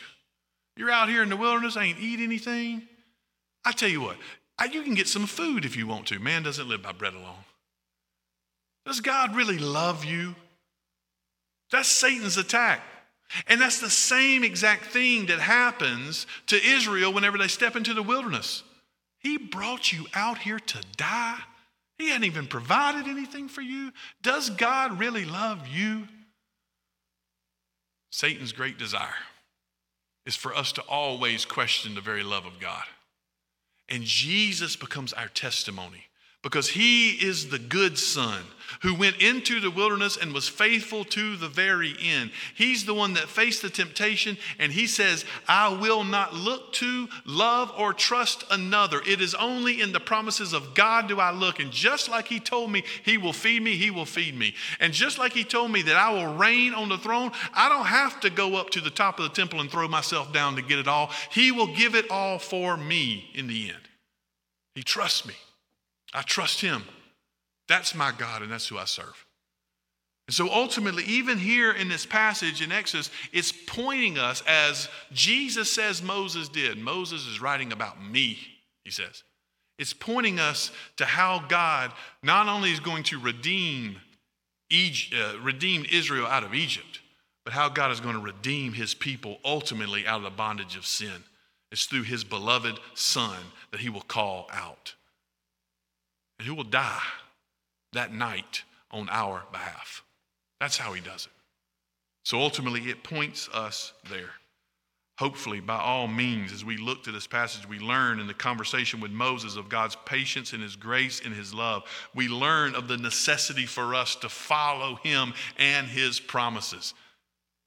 You're out here in the wilderness, ain't eat anything. I tell you what, you can get some food if you want to. Man doesn't live by bread alone. Does God really love you? That's Satan's attack. And that's the same exact thing that happens to Israel whenever they step into the wilderness. He brought you out here to die. He hadn't even provided anything for you. Does God really love you? Satan's great desire is for us to always question the very love of God. And Jesus becomes our testimony because he is the good son who went into the wilderness and was faithful to the very end. He's the one that faced the temptation and he says, I will not look to, love, or trust another. It is only in the promises of God do I look. And just like he told me he will feed me, he will feed me. And just like he told me that I will reign on the throne, I don't have to go up to the top of the temple and throw myself down to get it all. He will give it all for me in the end. He trusts me. I trust him. That's my God, and that's who I serve. And so ultimately, even here in this passage in Exodus, it's pointing us as Jesus says Moses did. Moses is writing about me, he says. It's pointing us to how God not only is going to redeem, Egypt, uh, redeem Israel out of Egypt, but how God is going to redeem his people ultimately out of the bondage of sin. It's through his beloved Son that he will call out and who will die that night on our behalf. That's how he does it. So ultimately, it points us there. Hopefully, by all means, as we look to this passage, we learn in the conversation with Moses of God's patience and his grace and his love. We learn of the necessity for us to follow him and his promises.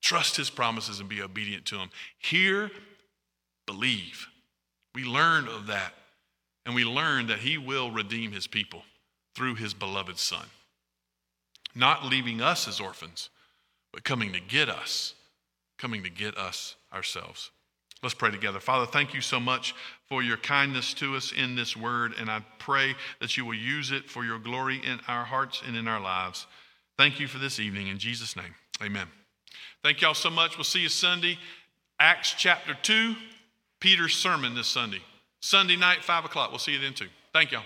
Trust his promises and be obedient to him. Hear, believe. We learn of that and we learn that he will redeem his people through his beloved son. Not leaving us as orphans, but coming to get us, coming to get us ourselves. Let's pray together. Father, thank you so much for your kindness to us in this word, and I pray that you will use it for your glory in our hearts and in our lives. Thank you for this evening. In Jesus' name, amen. Thank y'all so much. We'll see you Sunday. Acts chapter 2, Peter's sermon this Sunday. Sunday night, 5 o'clock. We'll see you then too. Thank y'all.